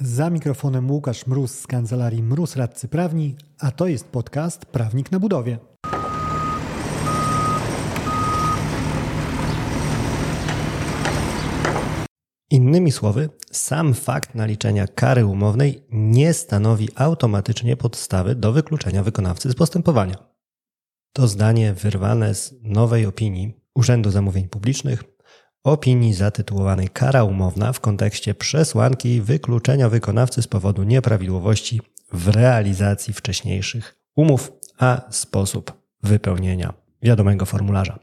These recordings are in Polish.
Za mikrofonem Łukasz Mróz z kancelarii Mróz Radcy Prawni, a to jest podcast Prawnik na budowie. Innymi słowy, sam fakt naliczenia kary umownej nie stanowi automatycznie podstawy do wykluczenia wykonawcy z postępowania. To zdanie wyrwane z nowej opinii Urzędu Zamówień Publicznych, opinii zatytułowanej Kara umowna w kontekście przesłanki wykluczenia wykonawcy z powodu nieprawidłowości w realizacji wcześniejszych umów, a sposób wypełnienia wiadomego formularza.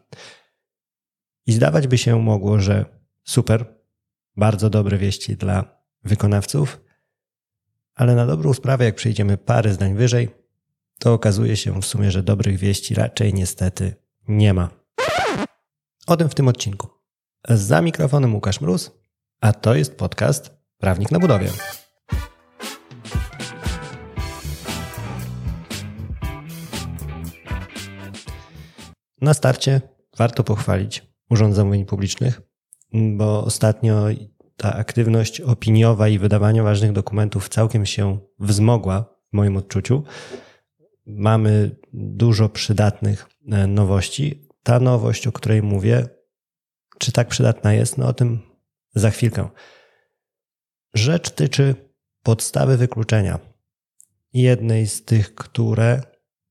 I zdawać by się mogło, że super, bardzo dobre wieści dla wykonawców, ale na dobrą sprawę, jak przejdziemy parę zdań wyżej, to okazuje się w sumie, że dobrych wieści raczej niestety nie ma. O tym w tym odcinku. Za mikrofonem Łukasz Mróz, a to jest podcast Prawnik na budowie. Na starcie warto pochwalić Urząd Zamówień Publicznych, bo ostatnio ta aktywność opiniowa i wydawanie ważnych dokumentów całkiem się wzmogła w moim odczuciu. Mamy dużo przydatnych e, nowości. Ta nowość, o której mówię, czy tak przydatna jest, no o tym za chwilkę. Rzecz tyczy podstawy wykluczenia. Jednej z tych, które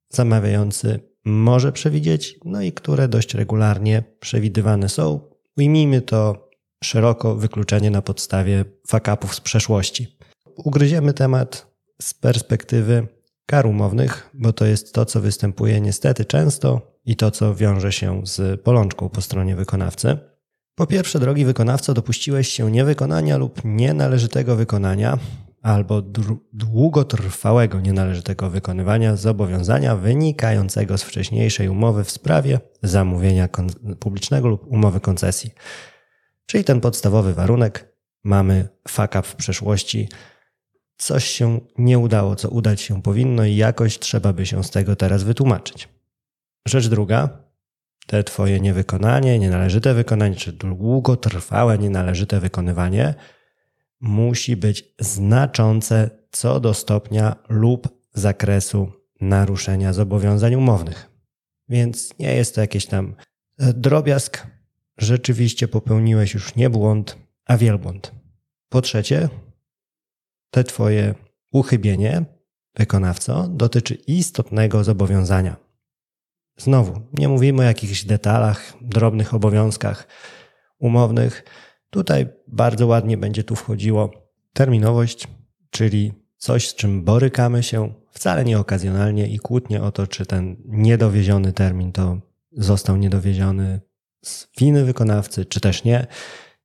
zamawiający może przewidzieć, no i które dość regularnie przewidywane są. Ujmijmy to szeroko wykluczenie na podstawie fakapów z przeszłości. Ugryziemy temat z perspektywy kar umownych, bo to jest to, co występuje niestety często i to, co wiąże się z bolączką po stronie wykonawcy. Po pierwsze, drogi wykonawco, dopuściłeś się niewykonania lub nienależytego wykonania albo długotrwałego nienależytego wykonywania zobowiązania wynikającego z wcześniejszej umowy w sprawie zamówienia publicznego lub umowy koncesji. Czyli ten podstawowy warunek mamy fuck up w przeszłości, coś się nie udało, co udać się powinno i jakoś trzeba by się z tego teraz wytłumaczyć. Rzecz druga, te twoje niewykonanie, nienależyte wykonanie, czy długotrwałe nienależyte wykonywanie musi być znaczące co do stopnia lub zakresu naruszenia zobowiązań umownych. Więc nie jest to jakiś tam drobiazg, rzeczywiście popełniłeś już nie błąd, a wielbłąd. Po trzecie, te Twoje uchybienie, wykonawco, dotyczy istotnego zobowiązania. Znowu, nie mówimy o jakichś detalach, drobnych obowiązkach umownych. Tutaj bardzo ładnie będzie tu wchodziło terminowość, czyli coś, z czym borykamy się wcale nie okazjonalnie i kłótnie o to, czy ten niedowieziony termin to został niedowieziony z winy wykonawcy, czy też nie.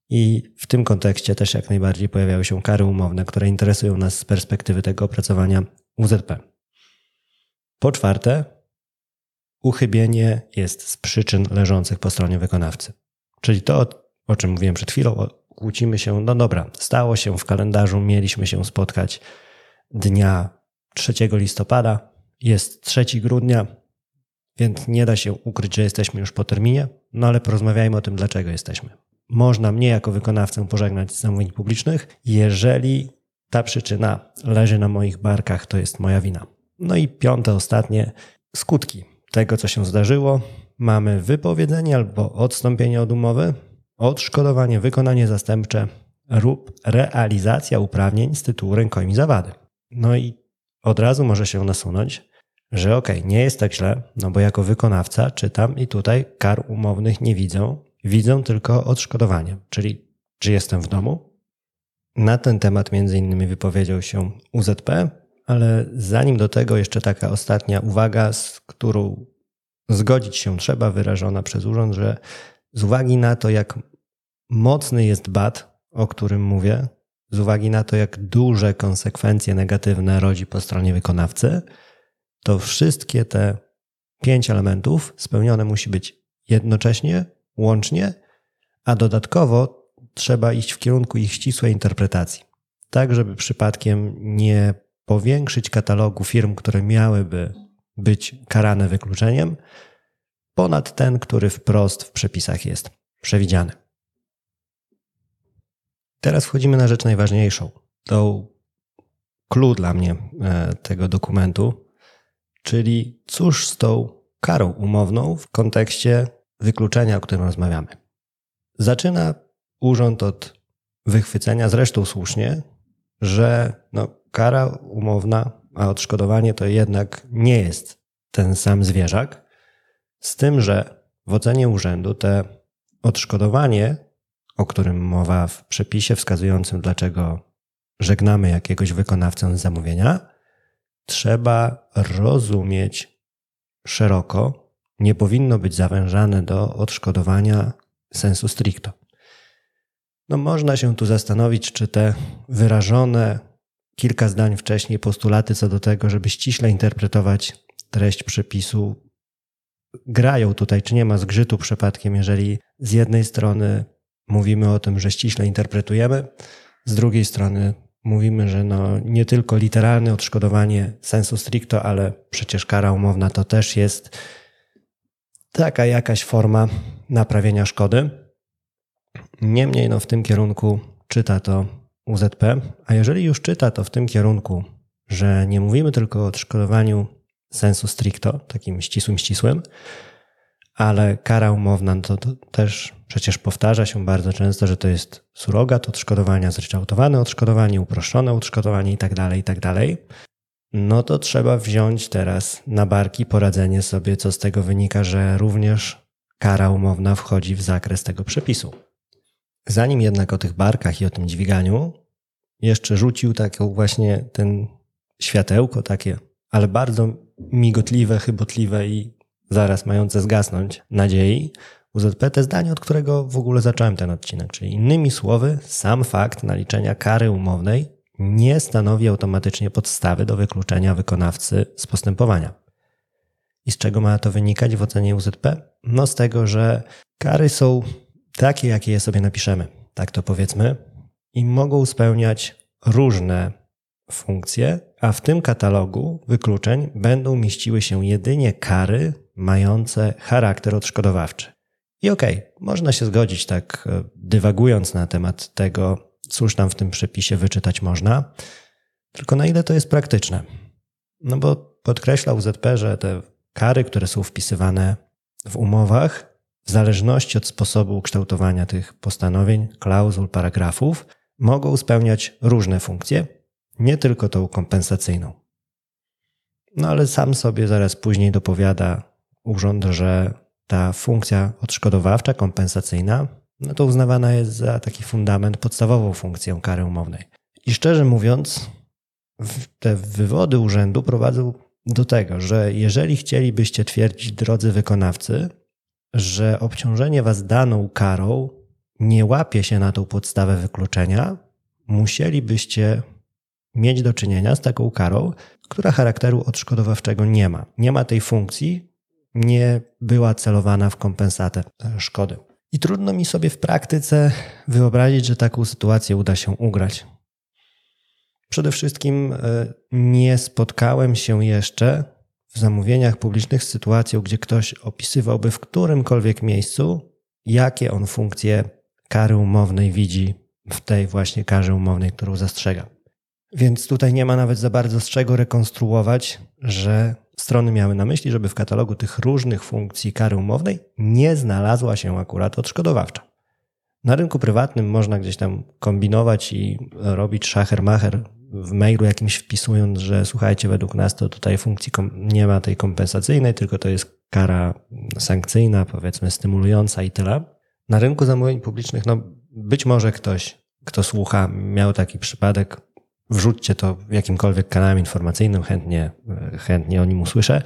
I w tym kontekście też jak najbardziej pojawiały się kary umowne, które interesują nas z perspektywy tego opracowania UZP. Po czwarte, uchybienie jest z przyczyn leżących po stronie wykonawcy. Czyli to, o czym mówiłem przed chwilą, kłócimy się, no dobra, stało się w kalendarzu, mieliśmy się spotkać dnia 3 listopada, jest 3 grudnia, więc nie da się ukryć, że jesteśmy już po terminie, no ale porozmawiajmy o tym, dlaczego jesteśmy. Można mnie jako wykonawcę pożegnać z zamówień publicznych, jeżeli ta przyczyna leży na moich barkach, to jest moja wina. No i piąte, ostatnie, skutki tego, co się zdarzyło. Mamy wypowiedzenie albo odstąpienie od umowy, odszkodowanie, wykonanie zastępcze lub realizacja uprawnień z tytułu rękojmi zawady. No i od razu może się nasunąć, że okej, okay, nie jest tak źle, no bo jako wykonawca czytam i tutaj kar umownych nie widzę, widzę tylko odszkodowanie, czyli czy jestem w domu. Na ten temat między innymi wypowiedział się UZP, ale zanim do tego jeszcze taka ostatnia uwaga, z którą zgodzić się trzeba, wyrażona przez urząd, że z uwagi na to, jak mocny jest bat, o którym mówię, z uwagi na to, jak duże konsekwencje negatywne rodzi po stronie wykonawcy, to wszystkie te pięć elementów spełnione musi być jednocześnie, łącznie, a dodatkowo trzeba iść w kierunku ich ścisłej interpretacji. Tak, żeby przypadkiem nie powiększyć katalogu firm, które miałyby być karane wykluczeniem, ponad ten, który wprost w przepisach jest przewidziany. Teraz wchodzimy na rzecz najważniejszą, tą clue dla mnie e, tego dokumentu, czyli cóż z tą karą umowną w kontekście wykluczenia, o którym rozmawiamy. Zaczyna urząd od wychwycenia, zresztą słusznie, że no, kara umowna, a odszkodowanie to jednak nie jest ten sam zwierzak, z tym, że w ocenie urzędu te odszkodowanie, o którym mowa w przepisie wskazującym, dlaczego żegnamy jakiegoś wykonawcę zamówienia, trzeba rozumieć szeroko, nie powinno być zawężane do odszkodowania sensu stricto. No można się tu zastanowić, czy te wyrażone kilka zdań wcześniej postulaty co do tego, żeby ściśle interpretować treść przepisu, grają tutaj, czy nie ma zgrzytu przypadkiem, jeżeli z jednej strony mówimy o tym, że ściśle interpretujemy, z drugiej strony mówimy, że no nie tylko literalne odszkodowanie sensu stricto, ale przecież kara umowna to też jest taka jakaś forma naprawienia szkody. Niemniej no w tym kierunku czyta to UZP, a jeżeli już czyta to w tym kierunku, że nie mówimy tylko o odszkodowaniu sensu stricto, takim ścisłym, ścisłym, ale kara umowna to, to, też przecież powtarza się bardzo często, że to jest surogat odszkodowania, zryczałtowane odszkodowanie, uproszczone odszkodowanie itd., tak itd., tak no to trzeba wziąć teraz na barki poradzenie sobie, co z tego wynika, że również kara umowna wchodzi w zakres tego przepisu. Zanim jednak o tych barkach i o tym dźwiganiu, jeszcze rzucił taką właśnie ten światełko takie, ale bardzo migotliwe, chybotliwe i zaraz mające zgasnąć nadziei, UZP te zdanie, od którego w ogóle zacząłem ten odcinek. Czyli innymi słowy, sam fakt naliczenia kary umownej nie stanowi automatycznie podstawy do wykluczenia wykonawcy z postępowania. I z czego ma to wynikać w ocenie UZP? No z tego, że kary są takie, jakie je sobie napiszemy, tak to powiedzmy, i mogą spełniać różne funkcje, a w tym katalogu wykluczeń będą mieściły się jedynie kary mające charakter odszkodowawczy. I okej, okay, można się zgodzić tak e, dywagując na temat tego, cóż tam w tym przepisie wyczytać można, tylko na ile to jest praktyczne. No bo podkreśla UZP, że te kary, które są wpisywane w umowach, w zależności od sposobu kształtowania tych postanowień, klauzul, paragrafów, mogą spełniać różne funkcje, nie tylko tą kompensacyjną. No ale sam sobie zaraz później dopowiada urząd, że ta funkcja odszkodowawcza, kompensacyjna, no to uznawana jest za taki fundament, podstawową funkcję kary umownej. I szczerze mówiąc, te wywody urzędu prowadzą do tego, że jeżeli chcielibyście twierdzić, drodzy wykonawcy, że obciążenie was daną karą nie łapie się na tą podstawę wykluczenia, musielibyście mieć do czynienia z taką karą, która charakteru odszkodowawczego nie ma. Nie ma tej funkcji, nie była celowana w kompensatę e, szkody. I trudno mi sobie w praktyce wyobrazić, że taką sytuację uda się ugrać. Przede wszystkim e, nie spotkałem się jeszcze w zamówieniach publicznych z sytuacją, gdzie ktoś opisywałby w którymkolwiek miejscu, jakie on funkcje kary umownej widzi w tej właśnie karze umownej, którą zastrzega. Więc tutaj nie ma nawet za bardzo z czego rekonstruować, że strony miały na myśli, żeby w katalogu tych różnych funkcji kary umownej nie znalazła się akurat odszkodowawcza. Na rynku prywatnym można gdzieś tam kombinować i robić szacher-macher w mailu jakimś wpisując, że słuchajcie, według nas to tutaj funkcji nie ma tej kompensacyjnej, tylko to jest kara sankcyjna, powiedzmy stymulująca i tyle. Na rynku zamówień publicznych, no być może ktoś, kto słucha, miał taki przypadek, wrzućcie to jakimkolwiek kanałem informacyjnym, chętnie, chętnie o nim usłyszę.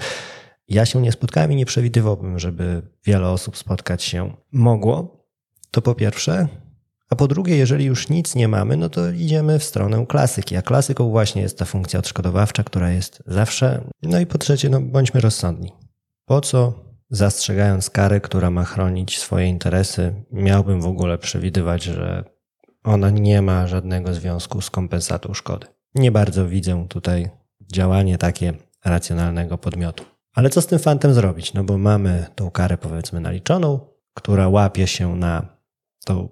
Ja się nie spotkałem i nie przewidywałbym, żeby wiele osób spotkać się mogło. To po pierwsze. A po drugie, jeżeli już nic nie mamy, no to idziemy w stronę klasyki. A klasyką właśnie jest ta funkcja odszkodowawcza, która jest zawsze. No i po trzecie, no bądźmy rozsądni. Po co zastrzegając karę, która ma chronić swoje interesy, miałbym w ogóle przewidywać, że ona nie ma żadnego związku z kompensatą szkody. Nie bardzo widzę tutaj działanie takie racjonalnego podmiotu. Ale co z tym fantem zrobić? No bo mamy tą karę powiedzmy naliczoną, która łapie się na, tą,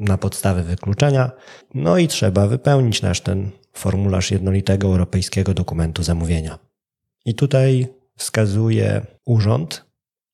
na podstawy wykluczenia, no i trzeba wypełnić nasz ten formularz jednolitego europejskiego dokumentu zamówienia. I tutaj wskazuje urząd,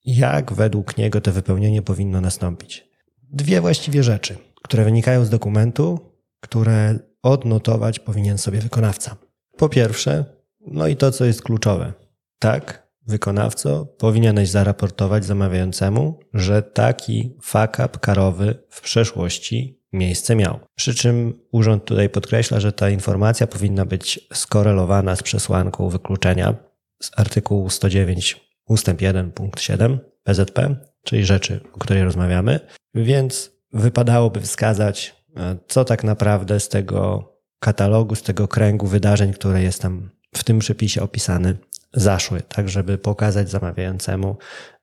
jak według niego to wypełnienie powinno nastąpić. Dwie właściwie rzeczy, które wynikają z dokumentu, które odnotować powinien sobie wykonawca. Po pierwsze, no i to, co jest kluczowe. Tak, wykonawco, powinieneś zaraportować zamawiającemu, że taki fuck up karowy w przeszłości miejsce miał. Przy czym urząd tutaj podkreśla, że ta informacja powinna być skorelowana z przesłanką wykluczenia z artykułu 109 ustęp 1 punkt 7 PZP, czyli rzeczy, o której rozmawiamy, więc wypadałoby wskazać, e, co tak naprawdę z tego katalogu, z tego kręgu wydarzeń, które jest tam w tym przepisie opisany, zaszły, tak żeby pokazać zamawiającemu,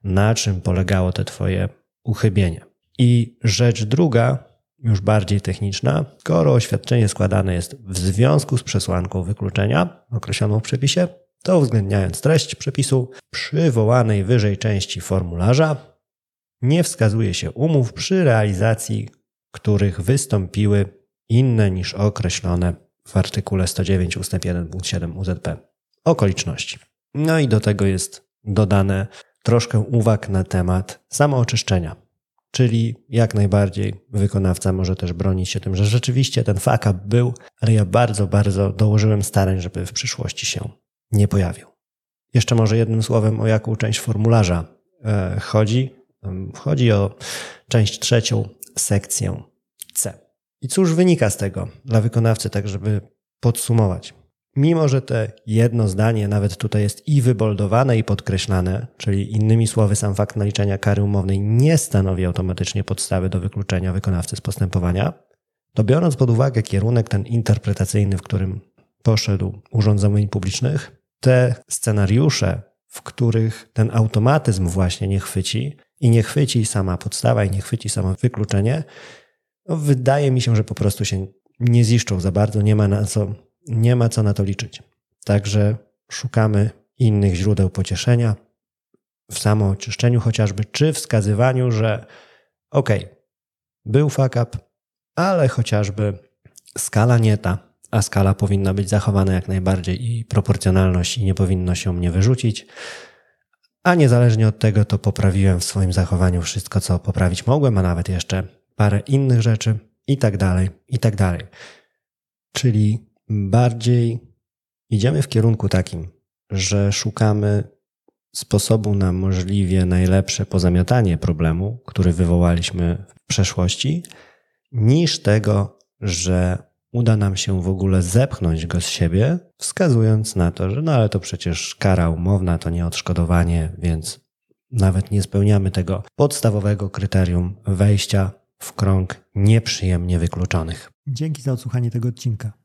na czym polegało te Twoje uchybienie. I rzecz druga, już bardziej techniczna, skoro oświadczenie składane jest w związku z przesłanką wykluczenia określoną w przepisie, to uwzględniając treść przepisu przywołanej wyżej części formularza, nie wskazuje się umów przy realizacji, których wystąpiły inne niż określone w artykule 109 ust. 1 punkt 7 UZP okoliczności. No i do tego jest dodane troszkę uwag na temat samooczyszczenia. Czyli jak najbardziej wykonawca może też bronić się tym, że rzeczywiście ten fuck up był, ale ja bardzo, bardzo dołożyłem starań, żeby w przyszłości się nie pojawił. Jeszcze może jednym słowem o jaką część formularza e, chodzi. Chodzi o część trzecią, sekcję C. I cóż wynika z tego dla wykonawcy, tak żeby podsumować? Mimo, że te jedno zdanie nawet tutaj jest i wyboldowane, i podkreślane, czyli innymi słowy, sam fakt naliczenia kary umownej nie stanowi automatycznie podstawy do wykluczenia wykonawcy z postępowania, to biorąc pod uwagę kierunek ten interpretacyjny, w którym poszedł Urząd Zamówień Publicznych, te scenariusze, w których ten automatyzm właśnie nie chwyci i nie chwyci sama podstawa i nie chwyci samo wykluczenie, no wydaje mi się, że po prostu się nie ziszczą za bardzo, nie ma na co nie ma co na to liczyć. Także szukamy innych źródeł pocieszenia w samooczyszczeniu chociażby, czy wskazywaniu, że ok, był fuck up, ale chociażby skala nie ta, a skala powinna być zachowana jak najbardziej i proporcjonalność i nie powinno się mnie wyrzucić. A niezależnie od tego, to poprawiłem w swoim zachowaniu wszystko, co poprawić mogłem, a nawet jeszcze parę innych rzeczy i tak dalej, i tak dalej. Czyli bardziej idziemy w kierunku takim, że szukamy sposobu na możliwie najlepsze pozamiatanie problemu, który wywołaliśmy w przeszłości, niż tego, że uda nam się w ogóle zepchnąć go z siebie, wskazując na to, że no ale to przecież kara umowna, to nie odszkodowanie, więc nawet nie spełniamy tego podstawowego kryterium wejścia w krąg nieprzyjemnie wykluczonych. Dzięki za odsłuchanie tego odcinka.